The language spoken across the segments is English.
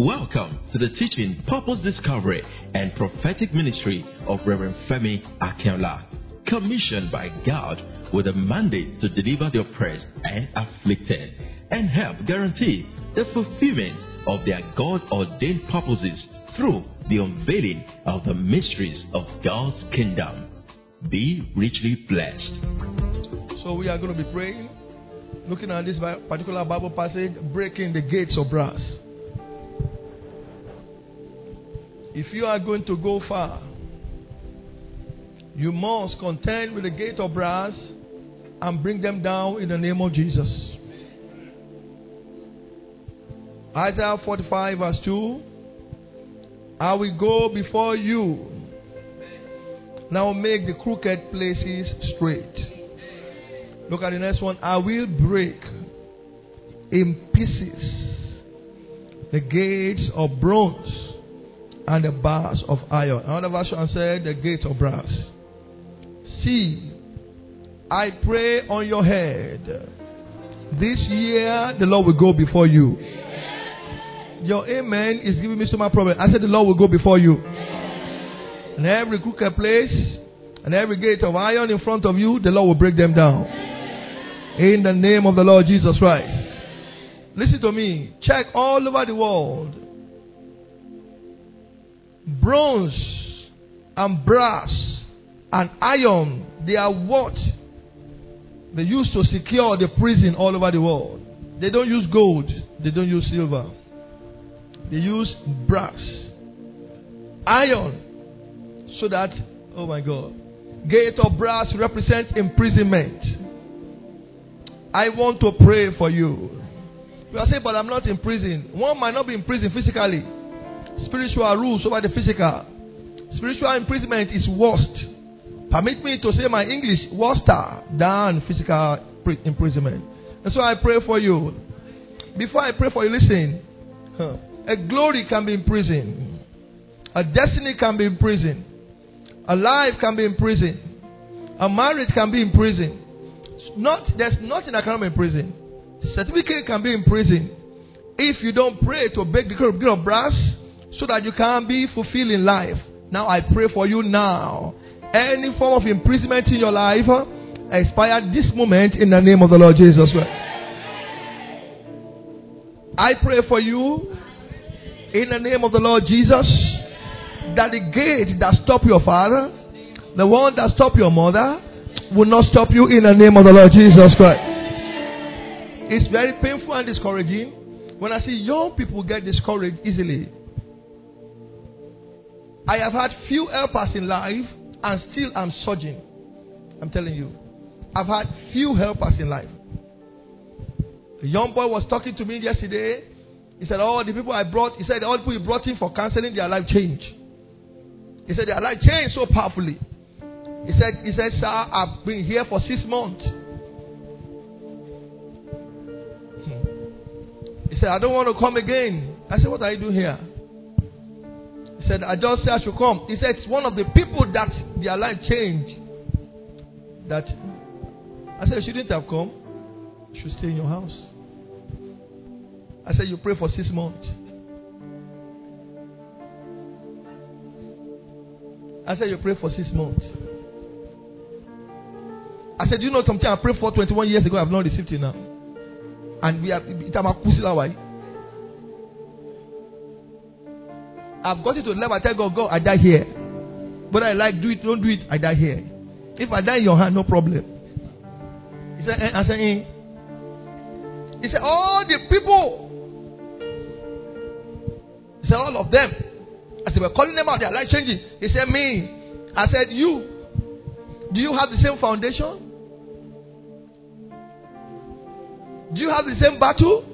Welcome to the teaching, purpose discovery, and prophetic ministry of Reverend Femi Akinola, commissioned by God with a mandate to deliver the oppressed and afflicted and help guarantee the fulfillment of their God ordained purposes through the unveiling of the mysteries of God's kingdom. Be richly blessed. So we are going to be praying, looking at this particular Bible passage, breaking the gates of brass. If you are going to go far, you must contend with the gate of brass and bring them down in the name of Jesus. Isaiah 45, verse 2. I will go before you. Now make the crooked places straight. Look at the next one. I will break in pieces the gates of bronze and the bars of iron. Another version said the gates of brass. See, I pray on your head. This year, the Lord will go before you. Your amen is giving me so much problem. I said the Lord will go before you. And every crooked place and every gate of iron in front of you, the Lord will break them down. In the name of the Lord Jesus Christ. Listen to me. Check all over the world. Bronze and brass and iron, they are what they use to secure the prison all over the world. They don't use gold, they don't use silver. They use brass, iron, so that, oh my God, gate of brass represents imprisonment. I want to pray for you. You are saying, but I'm not in prison. One might not be in prison physically. Spiritual rules over the physical. Spiritual imprisonment is worst. Permit me to say my English worse than physical imprisonment. And so I pray for you. Before I pray for you, listen. A glory can be in prison. A destiny can be in prison. A life can be in prison. A marriage can be in prison. Not there's nothing that cannot be in prison. Certificate can be in prison. If you don't pray to break the curb of brass so that you can be fulfilled in life. Now I pray for you now. Any form of imprisonment in your life uh, expire this moment in the name of the Lord Jesus Christ. I pray for you in the name of the Lord Jesus that the gate that stop your father, the one that stop your mother, will not stop you in the name of the Lord Jesus Christ. It's very painful and discouraging when I see young people get discouraged easily. I have had few helpers in life and still I'm surging. I'm telling you. I've had few helpers in life. A young boy was talking to me yesterday he said, All the people I brought, he said, All the people you brought in for counseling, their life changed. He said, Their life changed so powerfully. He said, he said, Sir, I've been here for six months. Hmm. He said, I don't want to come again. I said, What are you doing here? He said, I just said I should come. He said, It's one of the people that their life changed. That I said, You shouldn't have come. You should stay in your house. I said, You pray for six months. I said, You pray for six months. I said, You know something I prayed for 21 years ago, I've not received it now. And we are, I've got it to the level I tell God, God, I die here. But I like, do it, don't do it, I die here. If I die in your hand, no problem. He said, eh, I said, eh. He said, all the people he said, All of them. As they were calling them out, their life changing. He said, Me. I said, You. Do you have the same foundation? Do you have the same battle?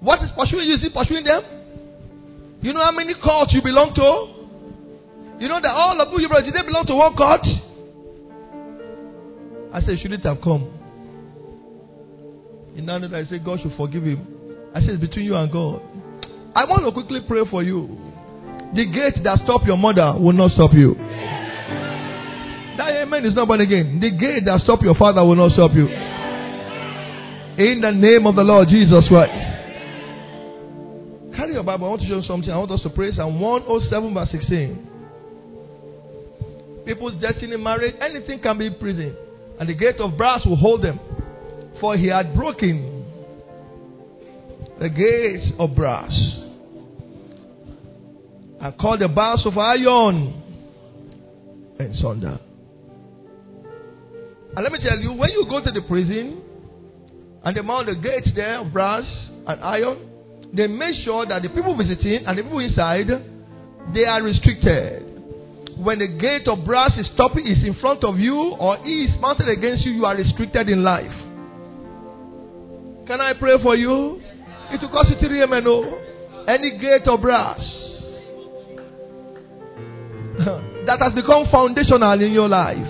What is pursuing you? Is it pursuing them? You know how many cults you belong to? You know that all of you, brothers, did they belong to one cult? I said, shouldn't have come. In that I said, God should forgive him. I said, between you and God. I want to quickly pray for you. The gate that stopped your mother will not stop you. That amen is not born again. The gate that stopped your father will not stop you. In the name of the Lord Jesus Christ. Carry your Bible. I want to show you something. I want us to pray Psalm 107 verse 16. People's destiny, marriage, anything can be prison. And the gate of brass will hold them. For he had broken the gates of brass and called the bars of iron and sunder. And let me tell you, when you go to the prison and they mount the gates there of brass and iron, they make sure that the people visiting and the people inside they are restricted. When the gate of brass is stopping, is in front of you, or is mounted against you, you are restricted in life. Can I pray for you? It will cost you three amen. Oh. Any gate of brass that has become foundational in your life.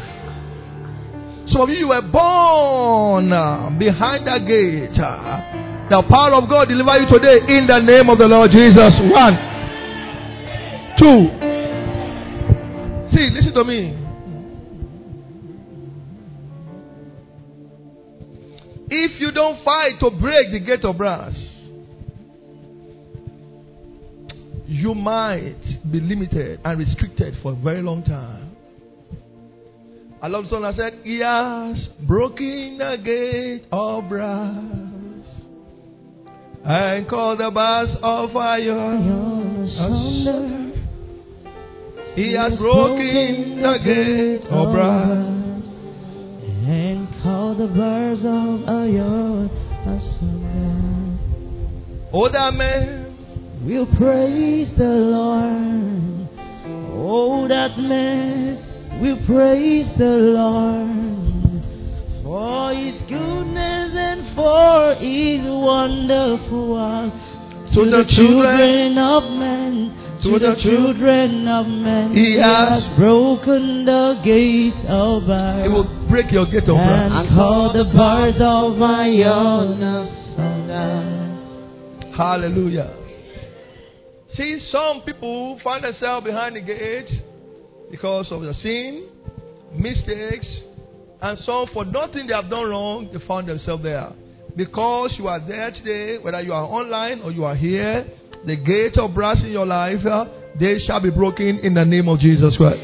Some of you, you were born uh, behind that gate. Uh, The power of God deliver you today in the name of the Lord Jesus. One, two. See, listen to me. If you don't fight to break the gate of brass, you might be limited and restricted for a very long time. I love the song that said, He has broken the gate of brass and called the bars of iron asunder. He has broken the gate of brass and called the bars of iron asunder. Oh, that man will praise the Lord. Oh, that man will praise the Lord for his goodness for his wonderful works. To the children of men, to the children of men, He has broken the gates of He will break your gate of brass. and called the bars of iron asunder. Hallelujah. See, some people find themselves behind the gate because of their sin, mistakes, and some for nothing they have done wrong, they found themselves there. Because you are there today, whether you are online or you are here, the gate of brass in your life, uh, they shall be broken in the name of Jesus Christ.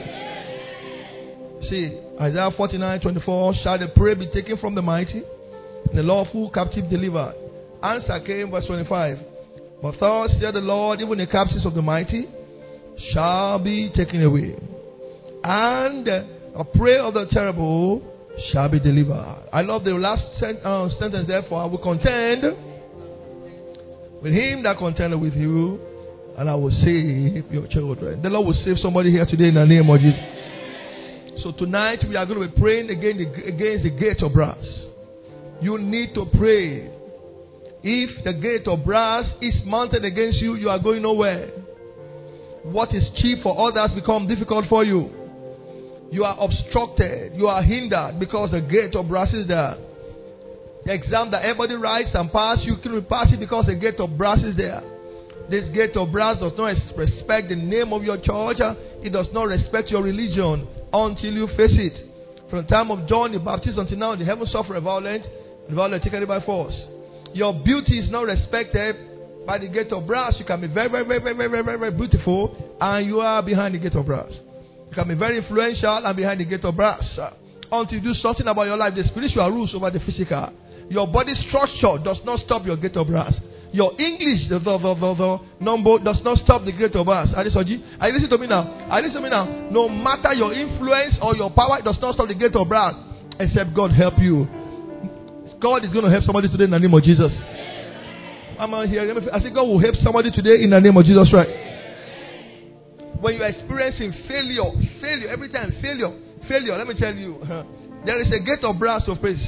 See, Isaiah 49 24, shall the prey be taken from the mighty, and the lawful captive delivered? Answer came, verse 25. But thus said the Lord, even the captives of the mighty shall be taken away, and a prey of the terrible shall be delivered. I love the last uh, sentence, therefore, I will contend with him that contended with you, and I will save your children. The Lord will save somebody here today in the name of Jesus. So tonight we are going to be praying against the, against the gate of brass. You need to pray. If the gate of brass is mounted against you, you are going nowhere. What is cheap for others become difficult for you. You are obstructed. You are hindered because the gate of brass is there. The exam that everybody writes and pass, you can pass it because the gate of brass is there. This gate of brass does not respect the name of your church. It does not respect your religion until you face it. From the time of John the Baptist until now, the heavens suffer violent, the violent taken by force. Your beauty is not respected by the gate of brass. You can be very, very, very, very, very, very, very beautiful, and you are behind the gate of brass. You can be very influential and behind the gate of brass. Until you do something about your life, the spiritual rules over the physical. Your body structure does not stop your gate of brass. Your English, the, the, the, the, the number does not stop the gate of brass. Are you listening to me now? Are you listening to me now? No matter your influence or your power, it does not stop the gate of brass. Except God help you. God is going to help somebody today in the name of Jesus. I'm out here. I say God will help somebody today in the name of Jesus, right? When you are experiencing failure, failure, every time, failure, failure, let me tell you, there is a gate of brass of praise.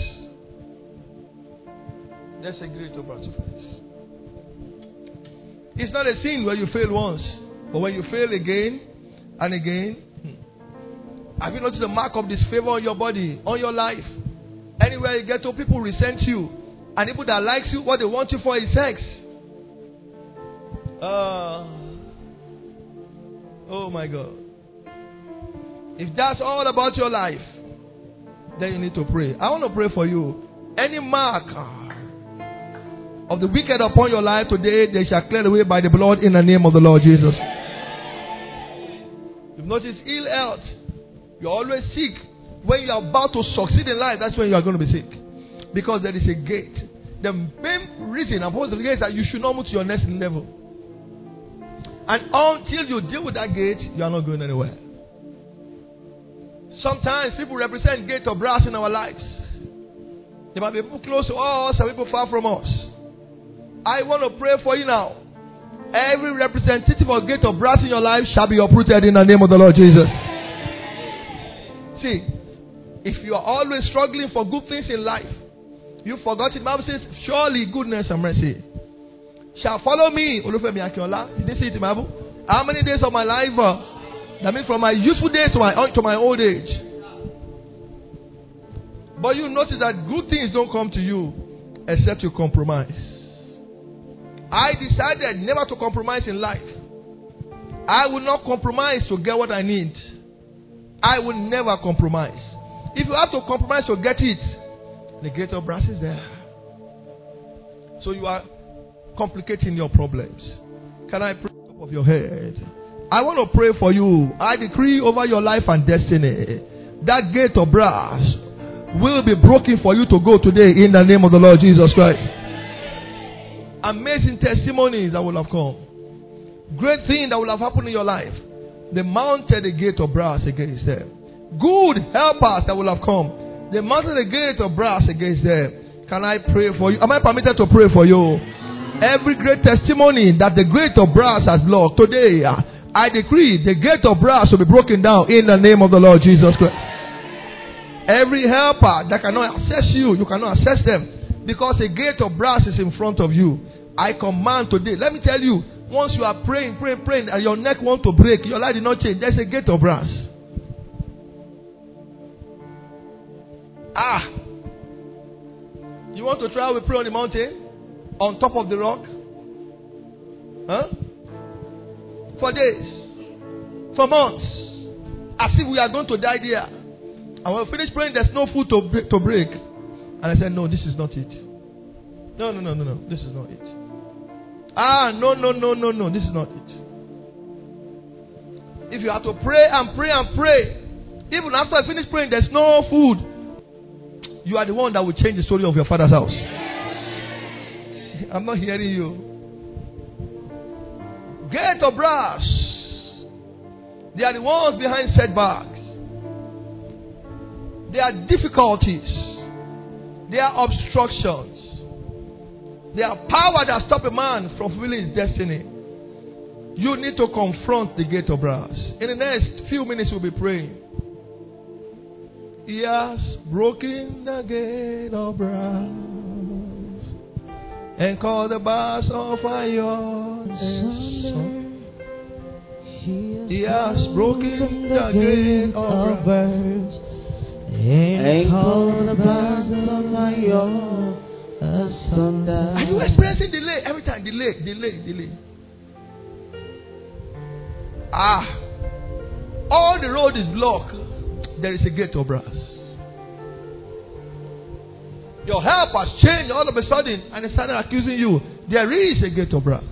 There's a gate of brass of praise. It's not a sin where you fail once, but when you fail again and again, have you noticed the mark of disfavor on your body, on your life? Anywhere you get to, people resent you. And people that likes you, what they want you for is sex. Uh, oh my God. If that's all about your life, then you need to pray. I want to pray for you. Any mark of the wicked upon your life today, they shall clear away by the blood in the name of the Lord Jesus. You've noticed ill health. You're always sick. When you are about to succeed in life, that's when you are going to be sick. Because there is a gate. The main reason I'm supposed to the is that you should not move to your next level. And until you deal with that gate, you are not going anywhere. Sometimes people represent gate of brass in our lives. There might be people close to us and people far from us. I want to pray for you now. Every representative of gate of brass in your life shall be uprooted in the name of the Lord Jesus. See, if you are always struggling for good things in life, you forgot it. The Bible says, Surely goodness and mercy shall follow me. Olufemi Akinola. Did you see it in Bible? How many days of my life? Uh, that means from my youthful days to my, to my old age. But you notice that good things don't come to you except you compromise. I decided never to compromise in life. I will not compromise to get what I need. I will never compromise. If you have to compromise to get it, the gate of brass is there. So you are complicating your problems. Can I pray top of your head? I want to pray for you. I decree over your life and destiny that gate of brass will be broken for you to go today in the name of the Lord Jesus Christ. Amazing testimonies that will have come. Great thing that will have happened in your life. They mounted a gate of brass against them. Good helpers that will have come. They mounted a gate of brass against them. Can I pray for you? Am I permitted to pray for you? Every great testimony that the gate of brass has blocked today, I decree the gate of brass will be broken down in the name of the Lord Jesus Christ. Every helper that cannot access you, you cannot access them because a gate of brass is in front of you. I command today. Let me tell you, once you are praying, praying, praying, and your neck wants to break, your life did not change. There's a gate of brass. Ah, you want to try we pray on the mountain, on top of the rock, huh? For days, for months, as if we are going to die there. And when we finish praying, there's no food to break, to break. And I said, No, this is not it. No, no, no, no, no. This is not it. Ah, no, no, no, no, no. This is not it. If you have to pray and pray and pray, even after I finish praying, there's no food. You are the one that will change the story of your father's house. I'm not hearing you. Gate of brass. They are the ones behind setbacks. There are difficulties. There are obstructions. There are power that stop a man from fulfilling his destiny. You need to confront the gate of brass. In the next few minutes, we'll be praying. He has broken the gate of brass and call the bars of iron. He has broken the gate of brass and called the bars of iron asunder. Are you experiencing delay every time? Delay, delay, delay. Ah, all the road is blocked. There is a gate of brass. Your help has changed all of a sudden, and they started accusing you. There is a gate of brass.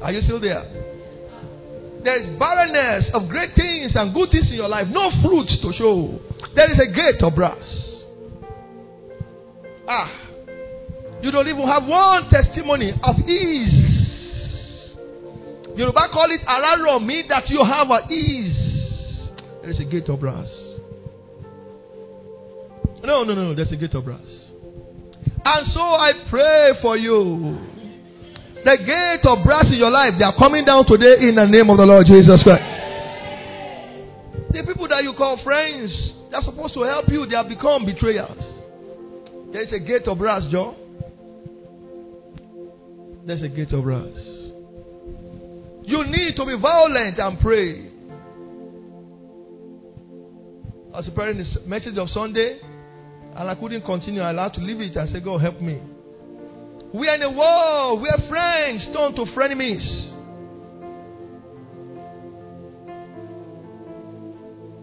Are you still there? There is barrenness of great things and good things in your life, no fruit to show. There is a gate of brass. Ah, you don't even have one testimony of ease. Yoruba call it araro, mean that you have an ease. There is a gate of brass. No, no, no, there's a gate of brass. And so I pray for you. The gate of brass in your life, they are coming down today in the name of the Lord Jesus Christ. The people that you call friends, they're supposed to help you, they have become betrayers. There is a gate of brass, John. There's a gate of brass. You need to be violent and pray. I was preparing this message of Sunday, and I couldn't continue. I had to leave it and say, God, help me. We are in a world are friends turn to frenemies.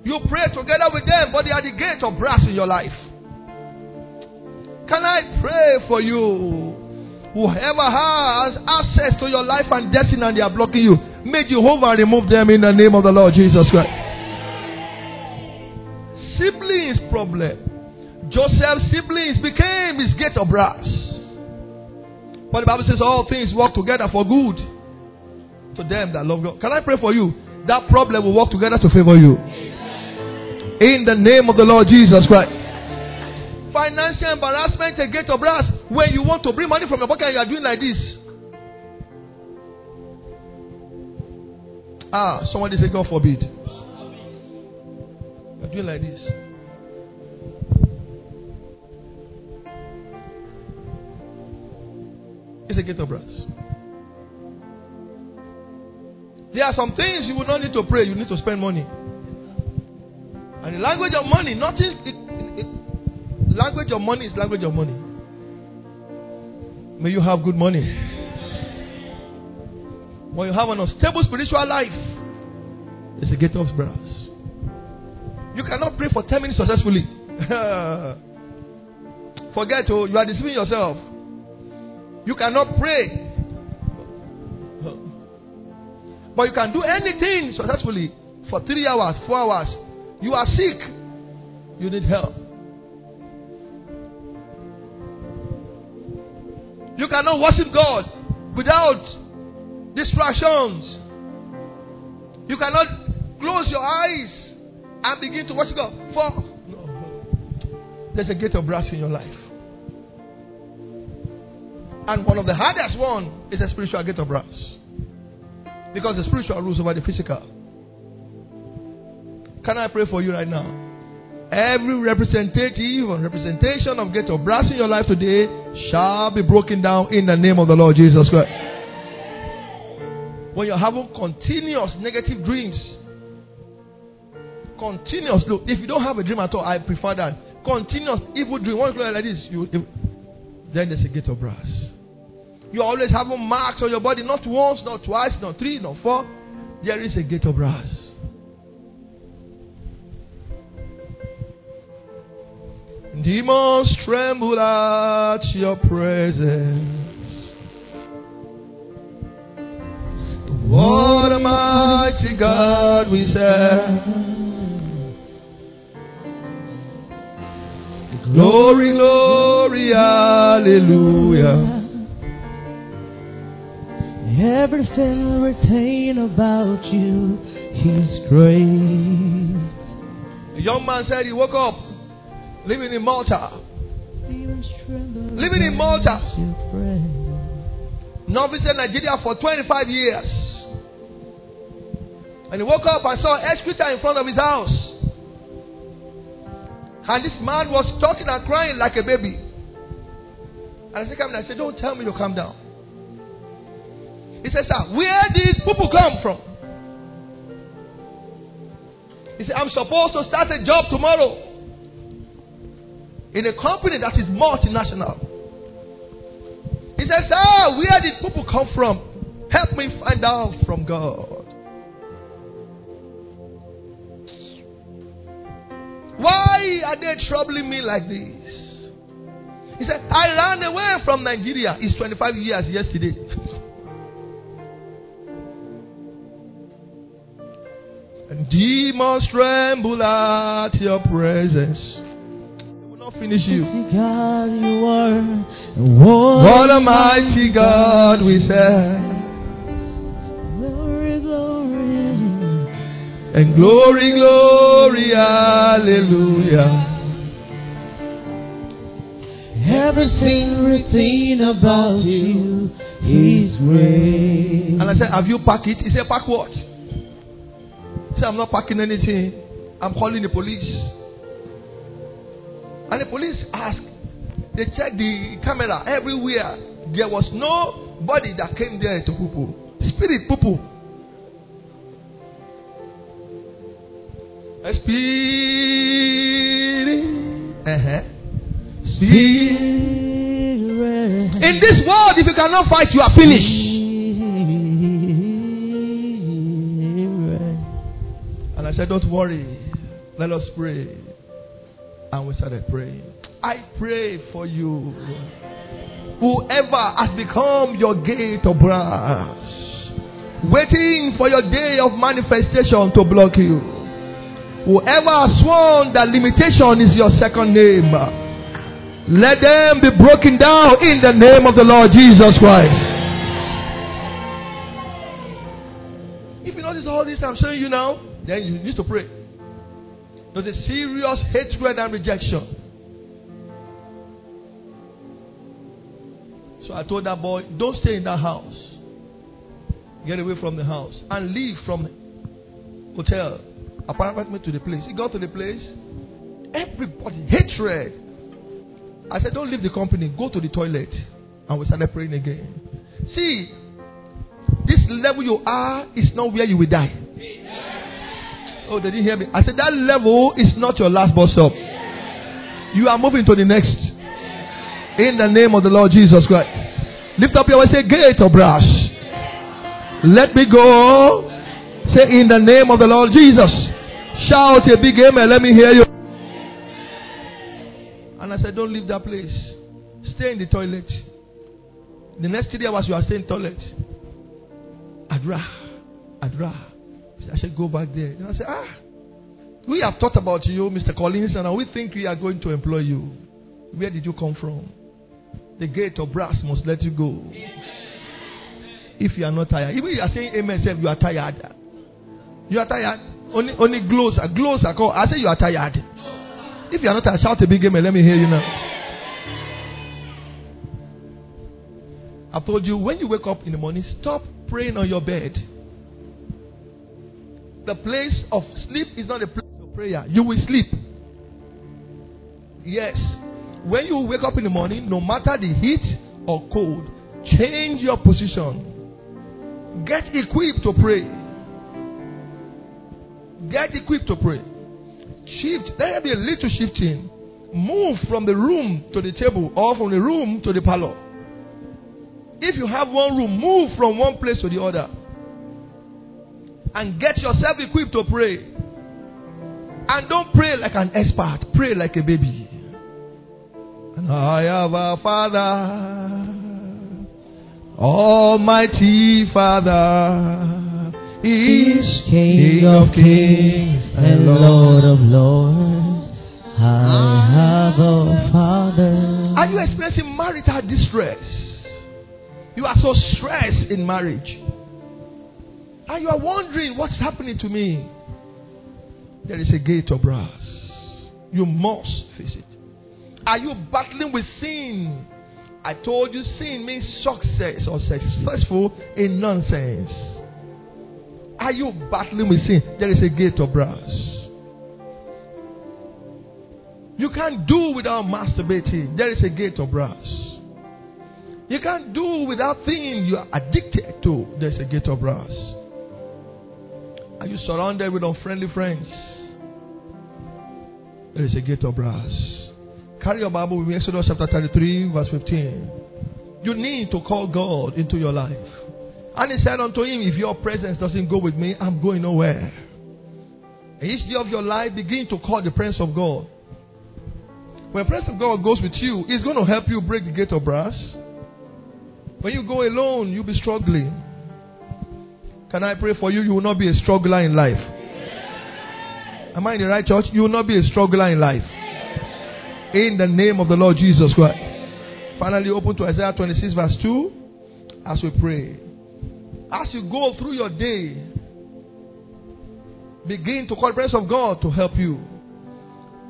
You pray together with them, but they are the gate of brass in your life. Can I pray for you? Whoever has access to your life and destiny and they are blocking you, may Jehovah remove them in the name of the Lord Jesus Christ. Siblings problem. Joseph's siblings became his gate of brass. But the Bible says all things work together for good to them that love God. Can I pray for you? That problem will work together to favor you. In the name of the Lord Jesus Christ. Financial embarrassment, a gate of brass. When you want to bring money from your pocket and you are doing like this. Ah, somebody say, God forbid. You're doing like this. It's a gate of brass. There are some things you will not need to pray, you need to spend money. And the language of money, nothing. It, it, language of money is language of money. May you have good money. When you have an unstable spiritual life, it's a gate of brass. You cannot pray for 10 minutes successfully. Forget, oh, you are deceiving yourself. You cannot pray. But you can do anything successfully for three hours, four hours. You are sick. You need help. You cannot worship God without distractions. You cannot close your eyes and begin to worship God. For no. there's a gate of brass in your life. And one of the hardest one is a spiritual gate of brass. Because the spiritual rules over the physical. Can I pray for you right now? Every representative or representation of gate of brass in your life today shall be broken down in the name of the Lord Jesus Christ. When you're having continuous negative dreams, continuous look. If you don't have a dream at all, I prefer that. Continuous evil dream. One like this, you, then there's a gate of brass. You're always having marks on your body, not once, not twice, not three, not four. There is a gate of brass. Demons tremble at your presence. What a mighty God we serve. Glory, glory, hallelujah. Everything retain about you is great. A young man said he woke up living in Malta. Living in Malta. Not visited Nigeria for 25 years. And he woke up and saw a excreta in front of his house. And this man was talking and crying like a baby. And I said, Come. I said, Don't tell me to come down. He said, Sir, ah, where did people come from? He said, I'm supposed to start a job tomorrow in a company that is multinational. He said, Sir, ah, where did people come from? Help me find out from God. Why are they troubling me like this? He said, I ran away from Nigeria. It's 25 years yesterday. demons tremble at your presence. They will not finish you. God, you are. What a mighty God we serve. Glory, glory. And glory, glory, hallelujah. Everything written about you is great. And I said, Have you packed it? He said, Pack what? Said, I'm not packing anything. I'm calling the police. And the police asked, they checked the camera everywhere. There was nobody that came there to poo poo. Spirit poo poo. Spirit. Uh-huh. Spirit. In this world, if you cannot fight, you are finished. I said, Don't worry. Let us pray. And we started praying. I pray for you. Whoever has become your gate of brass, waiting for your day of manifestation to block you. Whoever has sworn that limitation is your second name, let them be broken down in the name of the Lord Jesus Christ. If you notice all this I'm showing you now, then you need to pray. There's a serious hatred and rejection. So I told that boy, don't stay in that house. Get away from the house and leave from hotel, apartment to the place. He got to the place. Everybody hatred. I said, don't leave the company. Go to the toilet. And we started praying again. See, this level you are is not where you will die. Oh, they didn't hear me. I said that level is not your last bus stop. You are moving to the next. In the name of the Lord Jesus Christ. Lift up your voice. Say, gate of brass. Let me go. Say, in the name of the Lord Jesus. Shout a big amen. Let me hear you. And I said, don't leave that place. Stay in the toilet. The next three hours you are staying in toilet. Adra. Adra. I said, go back there. And I said, ah, we have thought about you, Mr. Collins, and we think we are going to employ you. Where did you come from? The gate of brass must let you go. If you are not tired. Even you are saying amen, self, you are tired. You are tired. Only only glows. Glows are called. I say you are tired. If you are not tired, shout a big amen. Let me hear you now. I told you when you wake up in the morning, stop praying on your bed. The place of sleep is not a place of prayer. You will sleep. Yes. When you wake up in the morning, no matter the heat or cold, change your position. Get equipped to pray. Get equipped to pray. Shift. There will be a little shifting. Move from the room to the table or from the room to the parlor. If you have one room, move from one place to the other and get yourself equipped to pray. And don't pray like an expert, pray like a baby. And I have a Father, Almighty Father, is King of kings and Lord of lords. I have a Father. Are you experiencing marital distress? You are so stressed in marriage. And you are wondering what's happening to me. There is a gate of brass. You must face it. Are you battling with sin? I told you sin means success or successful in nonsense. Are you battling with sin? There is a gate of brass. You can't do without masturbating. There is a gate of brass. You can't do without things you are addicted to. There's a gate of brass. You surrounded with unfriendly friends? There is a gate of brass. Carry your Bible with me, Exodus chapter 33, verse 15. You need to call God into your life. And he said unto him, If your presence doesn't go with me, I'm going nowhere. And each day of your life, begin to call the presence of God. When the presence of God goes with you, it's going to help you break the gate of brass. When you go alone, you'll be struggling. Can I pray for you? You will not be a struggler in life. Am I in the right church? You will not be a struggler in life. In the name of the Lord Jesus Christ. Finally, open to Isaiah 26, verse 2 as we pray. As you go through your day, begin to call the presence of God to help you.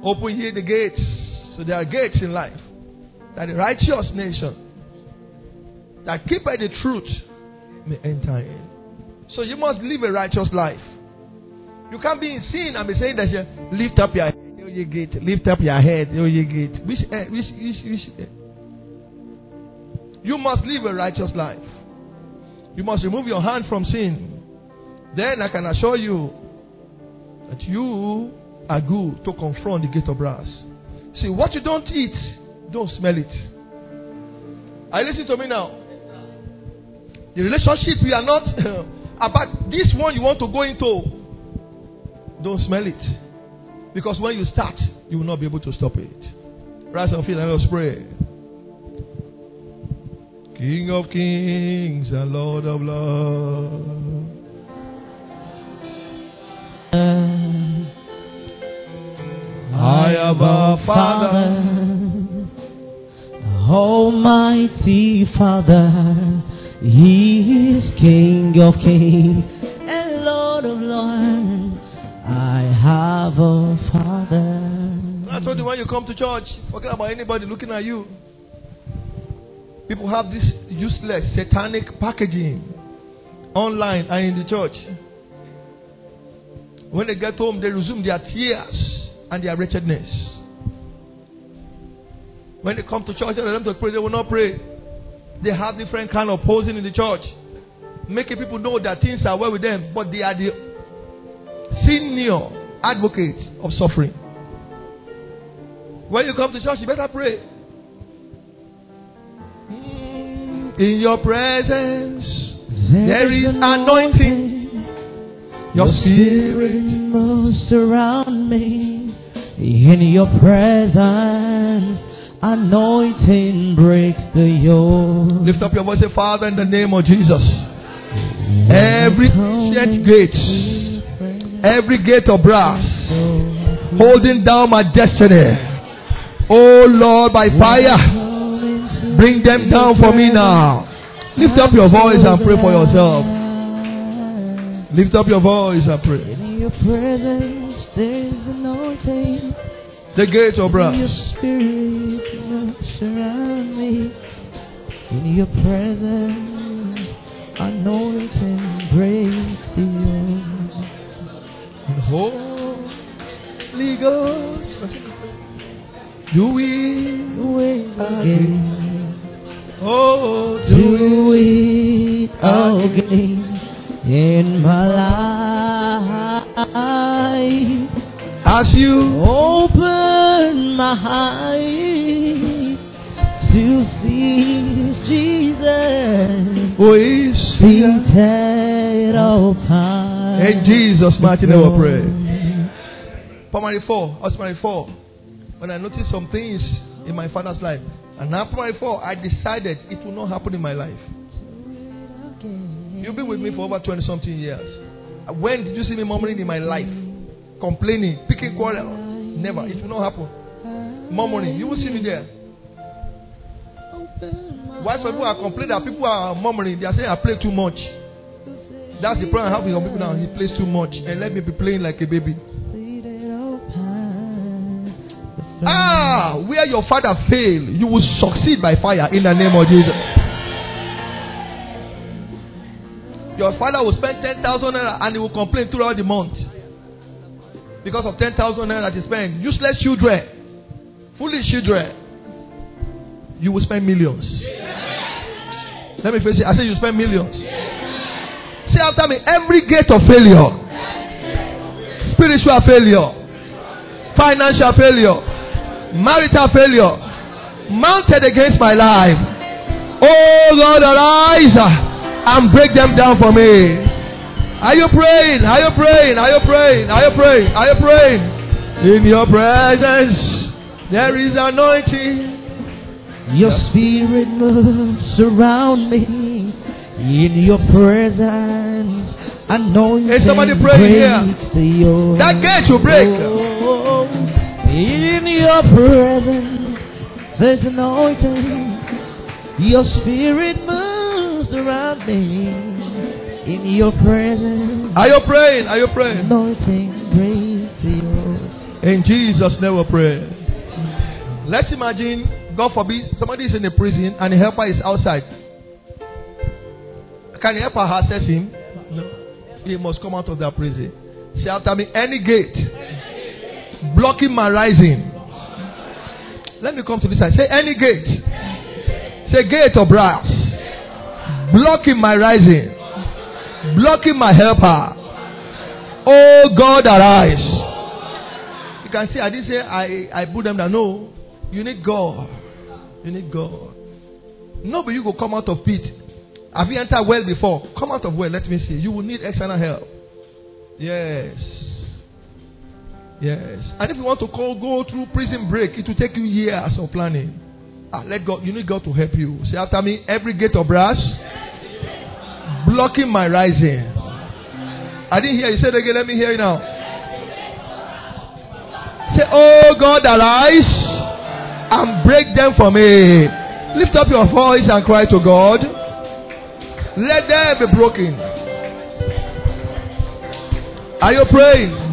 Open here the gates. So there are gates in life that the righteous nation that keep by the truth may enter in. So you must live a righteous life. You can't be in sin and be saying that you lift up your head, oh gate, lift up your head, oh you gate. Which, uh, which, which, which uh, you must live a righteous life. You must remove your hand from sin. Then I can assure you that you are good to confront the gate of brass. See, what you don't eat, don't smell it. Are you listening to me now? The relationship we are not Ah, about this one you want to go into, don't smell it. Because when you start, you will not be able to stop it. Rise on feet and let us pray. King of kings and Lord of lords. I am a father. Almighty Father, He is King of kings and Lord of lords. I have a Father. I told you when you come to church, forget about anybody looking at you. People have this useless satanic packaging online and in the church. When they get home, they resume their tears and their wretchedness. When they come to church and tell them to pray, they will not pray. They have different kind of posing in the church, making people know that things are well with them, but they are the senior advocate of suffering. When you come to church, you better pray. Mm, In your presence, there is anointing. Your spirit moves around me. In your presence, anointing breaks the yoke. Lift up your voice, say, Father, in the name of Jesus. Every ancient gate, every gate of brass, holding down my destiny. Oh Lord, by fire, bring them down for me now. Lift up your voice and pray for yourself. Lift up your voice and pray. In your presence, there is anointing. The gates of brass. Your spirit around me. In your presence, anointing breaks the yoke. Holy Ghost, do we Do again. Oh, Do it again in my life. As you Open my eyes to see Jesus who is here. seated upon. In Jesus' mighty name we pray. Primary four, I was primary four. When I noticed some things in my father's life, and now primary four, I decided it will not happen in my life. You've been with me for over 20 something years. When did you see me murmuring in my life? Complaining, picking quarrel? Never. It will not happen. Murmuring. You will see me there. Why some people are complaining that people are murmuring? They are saying I play too much. That's the problem I have with some people now. He plays too much. And let me be playing like a baby. Ah, where your father failed, you will succeed by fire in the name of Jesus. Your father will spend 10,000 naira and he will complain throughout the month. Because of 10,000 naira that you spend. Useless children, foolish children. You will spend millions. Let me face it. I say you spend millions. Say after me every gate of failure, spiritual failure, financial failure, marital failure mounted against my life. Oh Lord, arise and break them down for me. Are you praying? Are you praying? Are you praying? Are you praying? Are you praying? In your presence, there is anointing. Your spirit moves around me in your presence. Anointing Hey, somebody pray breaks here. That gate will break. In your presence, there's anointing. Your spirit moves around me. In your presence, Are you praying? Are you praying? breaks the yoke. In Jesus' name we pray. Let's imagine, God forbid, somebody is in a prison and the helper is outside. Can the helper access him? No. He must come out of that prison. Say after me, any gate blocking my rising. Let me come to this side. Say any gate. Say gate of brass. Blocking my rising. Blocking my helper. Oh God, arise. You can see, I didn't say I, I put them down. No. You need God. You need God. Nobody you will come out of pit. Have you entered well before? Come out of well. Let me see. You will need external help. Yes. Yes. And if you want to call, go through prison break, it will take you years of planning. Ah, let God, you need God to help you. Say after me, every gate of brass blocking my rising. I didn't hear you. Say it again. Let me hear you now. Say, Oh God, arise and break them for me. Lift up your voice and cry to God. Let them be broken. Are you praying?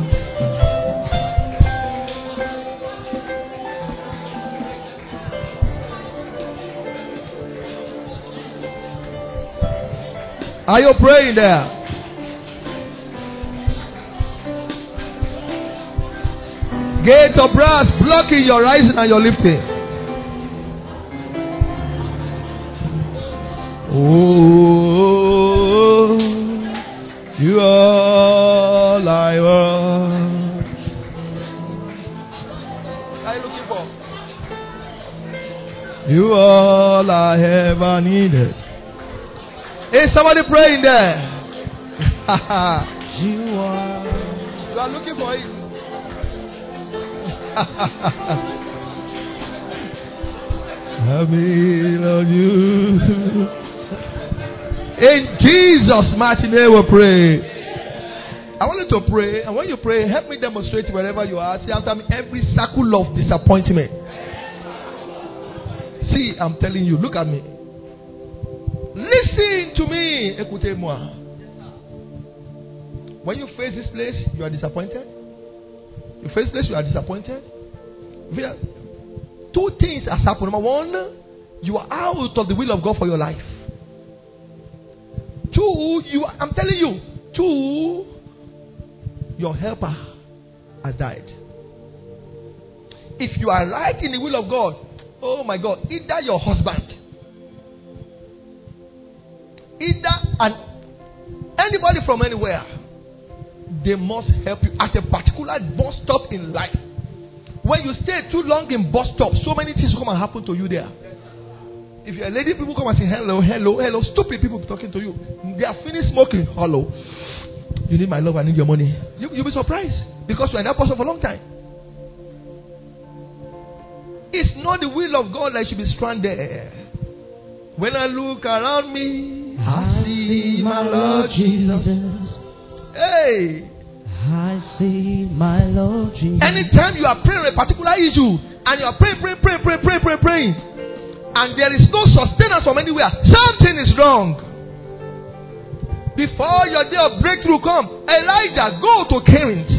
Are you praying there? Gate of brass blocking your rising and your lifting. Oh, you are I want. Are you looking for? You are all I ever needed. Is somebody praying there? You are. You are looking for it. I mean on you. In Jesus' mighty name we pray. I want you to pray, and when you pray, help me demonstrate wherever you are. See after me every circle of disappointment. See, I'm telling you, look at me. Listen to me. Écoutez-moi. When you face this place, you are disappointed. You face this, place, you are disappointed. Two things has happened. Number one, you are out of the will of God for your life. Two, you are, I'm telling you, two, your helper has died. If you are right in the will of God, oh my God, either your husband, either an anybody from anywhere, they must help you at a particular bus stop in life. When you stay too long in bus stop, so many things come and happen to you there. If you're a lady, people come and say hello, hello, hello. Stupid people talking to you. They are finished smoking. Hello. You need my love, I need your money. You, you'll be surprised because you're in that person for a long time. It's not the will of God that you should be stranded. When I look around me, I see my Lord Jesus. Hey, I see my Lord Jesus. anytime you are praying a particular issue and you are praying, praying, praying, praying, praying, praying, praying, and there is no sustenance from anywhere, something is wrong. Before your day of breakthrough come, Elijah, go to Cherith,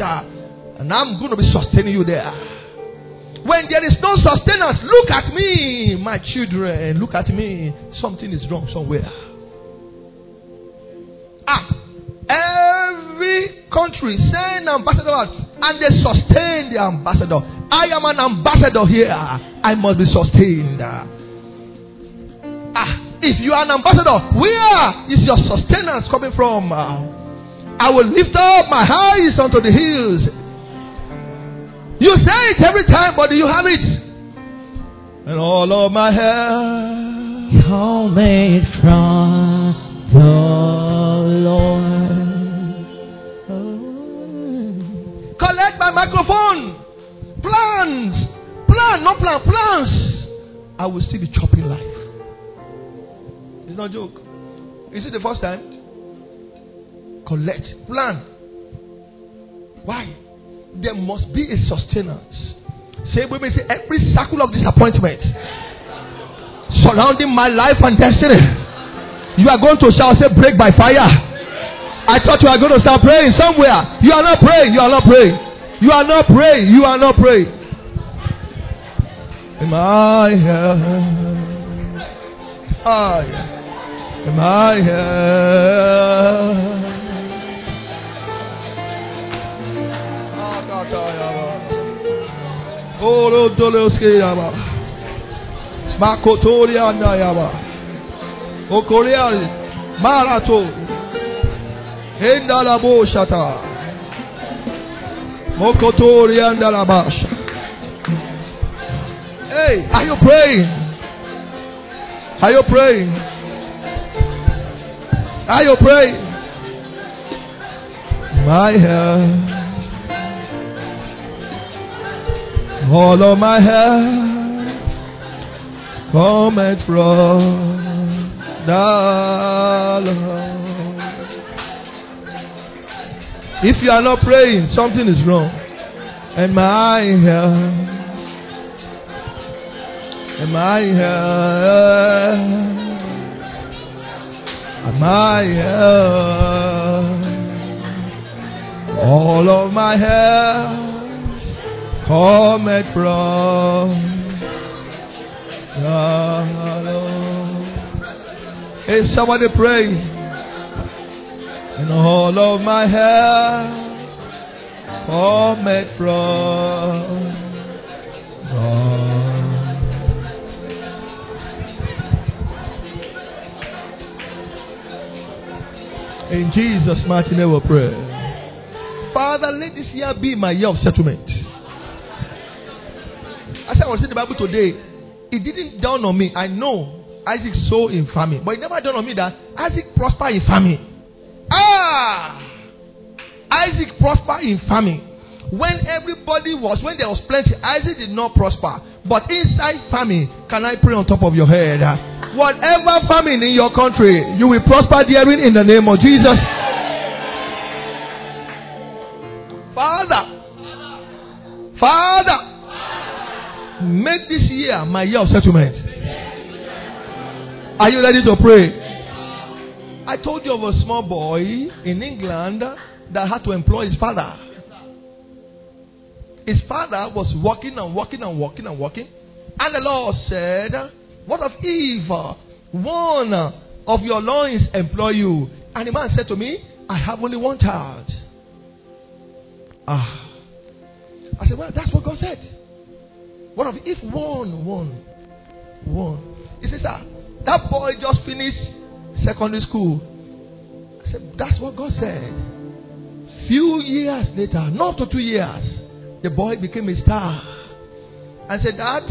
and I'm going to be sustaining you there. When there is no sustenance, look at me, my children. Look at me. Something is wrong somewhere. Country send ambassador out, and they sustain the ambassador. I am an ambassador here. I must be sustained. Ah, if you are an ambassador, where is your sustenance coming from? I will lift up my eyes unto the hills. You say it every time, but do you have it? And all of my hair. Homemade from the Lord. Collect my microphone. Plans. Plan, not plan, plans. I will still be chopping life. It's not joke. Is it the first time? Collect. Plan. Why? There must be a sustenance. Say with me, say every circle of disappointment surrounding my life and destiny. You are going to shout, say break by fire. I thought you were going to start praying somewhere. You are not praying. You are not praying. You are not praying. You are not praying. Am I here? Am I here? Ah, God, God, yeah. Oh, Lord, Lord, Lord, Lord. Makotoria Nayaba. Okoria Marato. Endalabo Shata. Mokotoria Ndalabash. Hey, are you praying? Are you praying? Are you praying? My help. All of my help cometh from the Lord. If you are not praying, something is wrong. And my help, uh, and my help, uh, and my help, uh, all of my help cometh from the Lord. Somebody pray. And all of my help cometh from God. In Jesus' mighty name we pray. Father, let this year be my year of settlement. As I was in the Bible today, it didn't dawn on me. I know Isaac sowed in famine, but it never dawned on me that Isaac prospered in famine. Ah! Isaac prospered in famine. When everybody was, when there was plenty, Isaac did not prosper. But inside famine, can I pray on top of your head? Whatever famine in your country, you will prosper therein in the name of Jesus. Father, Father, make this year my year of settlement. Are you ready to pray? I told you of a small boy in England that had to employ his father. His father was working and working and working and working. And the Lord said, What of if one of your loins employ you? And the man said to me, I have only one child. Ah. I said, Well, that's what God said. What of if one, one, one? He says, Sir, that boy just finished secondary school. I said, That's what God said. Few years later, not to two years, the boy became a star. I said, Dad,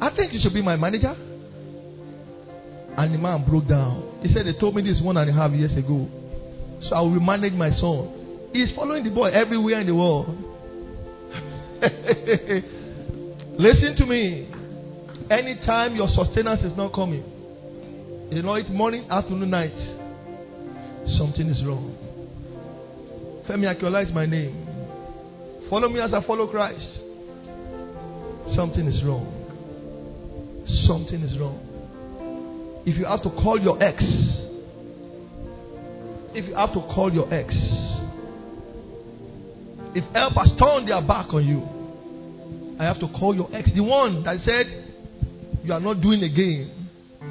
I think you should be my manager. And the man broke down. He said, They told me this one and a half years ago. So I will manage my son. He's following the boy everywhere in the world. Listen to me. Anytime your sustenance is not coming, you know it morning, afternoon, night, something is wrong. Femi Akinola is my name. Follow me as I follow Christ. Something is wrong. Something is wrong. If you have to call your ex, if you have to call your ex, if help has turned their back on you, I have to call your ex, the one that said you are not doing again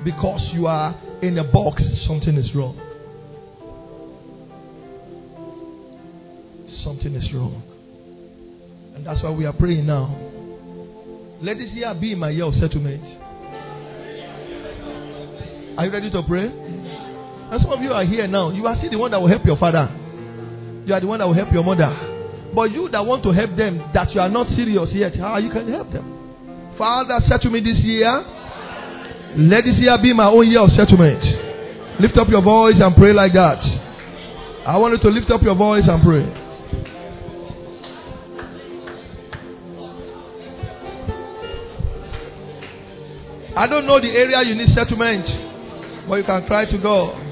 because you are in a box, something is wrong. Something is wrong. And that's why we are praying now. Let this year be my year of settlement. Are you ready to pray? And some of you are here now. You are still the one that will help your father. You are the one that will help your mother. But you that want to help them, that you are not serious yet, how you can help them? Father, settle me this year. Let this year be my own year of settlement. Lift up your voice and pray like that. I want you to lift up your voice and pray. I don't know the area you need settlement, but you can cry to God.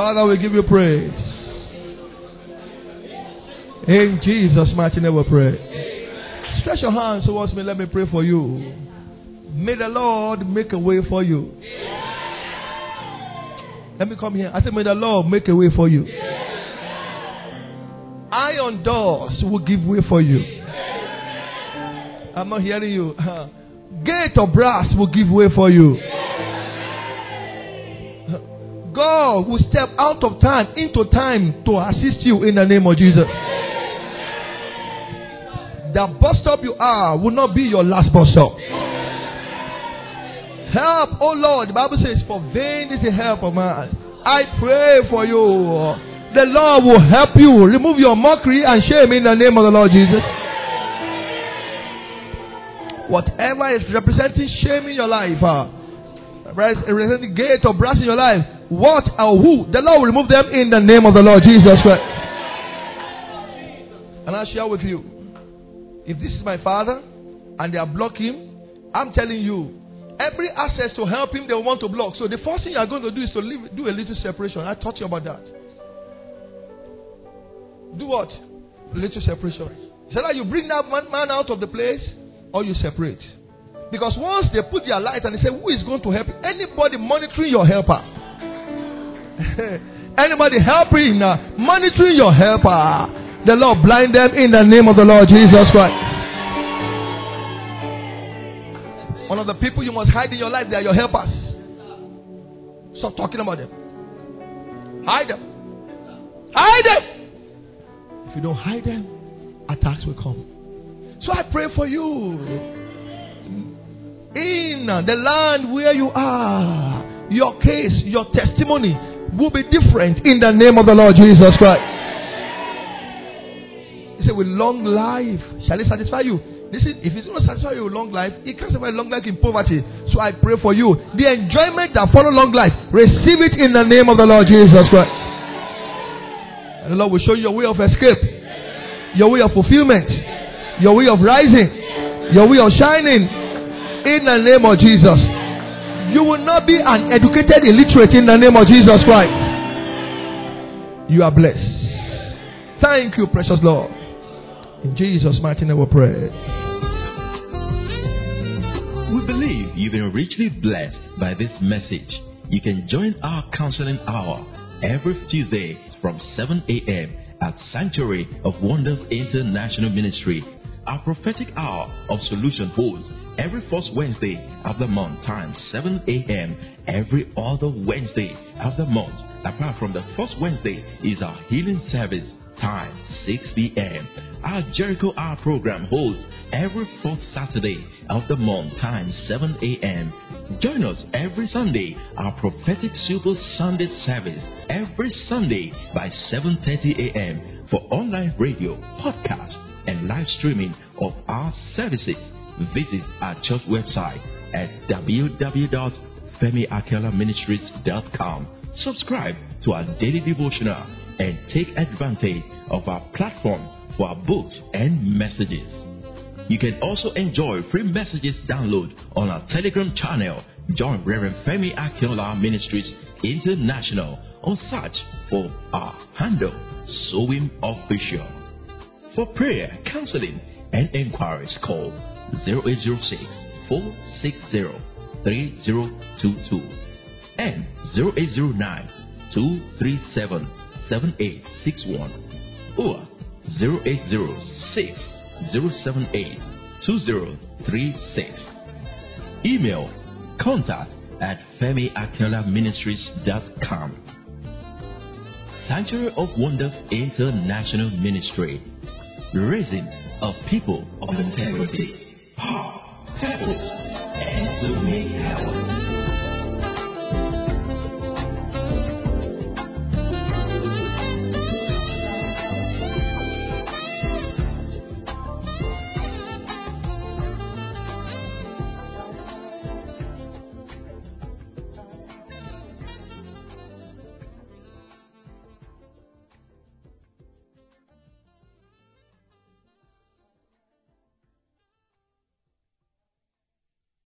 Father, we give you praise. In Jesus' mighty name we pray. Stretch your hands towards me. Let me pray for you. May the Lord make a way for you. Let me come here. I said, May the Lord make a way for you. Iron doors will give way for you. I'm not hearing you. Gate of brass will give way for you. God will step out of time into time to assist you in the name of Jesus. The bus stop you are will not be your last bus stop. Help, oh Lord. The Bible says, For vain is the help of man. I pray for you The Lord will help you. Remove your mockery and shame in the name of the Lord Jesus. Whatever is representing shame in your life, uh, representing gate or brass in your life, what or who, the Lord will remove them in the name of the Lord Jesus Christ. And I'll share with you. If this is my father and they are blocking, I'm telling you, every access to help him, they want to block. So the first thing you are going to do is to leave, do a little separation. I taught you about that. Do what? Little separation. So that you bring that man out of the place or you separate. Because once they put their light and they say, Who is going to help you? Anybody monitoring your helper. Anybody helping, uh, monitoring your helper. The Lord blind them in the name of the Lord Jesus Christ. One of the people you must hide in your life, they are your helpers. Stop talking about them. Hide them. Hide them. If you don't hide them, attacks will come. So I pray for you. In the land where you are, your case, your testimony will be different in the name of the Lord Jesus Christ. He said, With long life shall it satisfy you. Listen, if it's to satisfy you with long life, it can't satisfy long life in poverty. So I pray for you. The enjoyment that follow long life, receive it in the name of the Lord Jesus Christ. And the Lord will show you your way of escape, your way of fulfillment, your way of rising, your way of shining in the name of Jesus. You will not be an educated illiterate in the name of Jesus Christ. You are blessed. Thank you, precious Lord. In Jesus' mighty name we pray. We believe you've been richly blessed by this message. You can join our counseling hour every Tuesday from 7 a.m. at Sanctuary of Wonders International Ministry. Our prophetic hour of solution holds every first Wednesday of the month times 7 a.m. every other Wednesday of the month. Apart from the first Wednesday is our healing service time 6 p.m. Our Jericho Hour program holds every fourth Saturday of the month time 7 a.m. Join us every Sunday, our prophetic super Sunday service every Sunday by 7:30 a.m. for online radio, podcast, and live streaming of our services. Visit our church website at www.femiakelaministries.com. Subscribe to our daily devotional and take advantage of our platform for our books and messages. You can also enjoy free messages download on our Telegram channel. Join Reverend Femi Akinola Ministries International on search for our handle, Sowing Official. For prayer, counseling, and inquiries, call 0806 460 3022 and 0809 237 7861 or 0806 078 2036. Email contact at femiakelaministries.com. Sanctuary of Wonders International Ministry, raising a people of integrity, power, purpose, and to make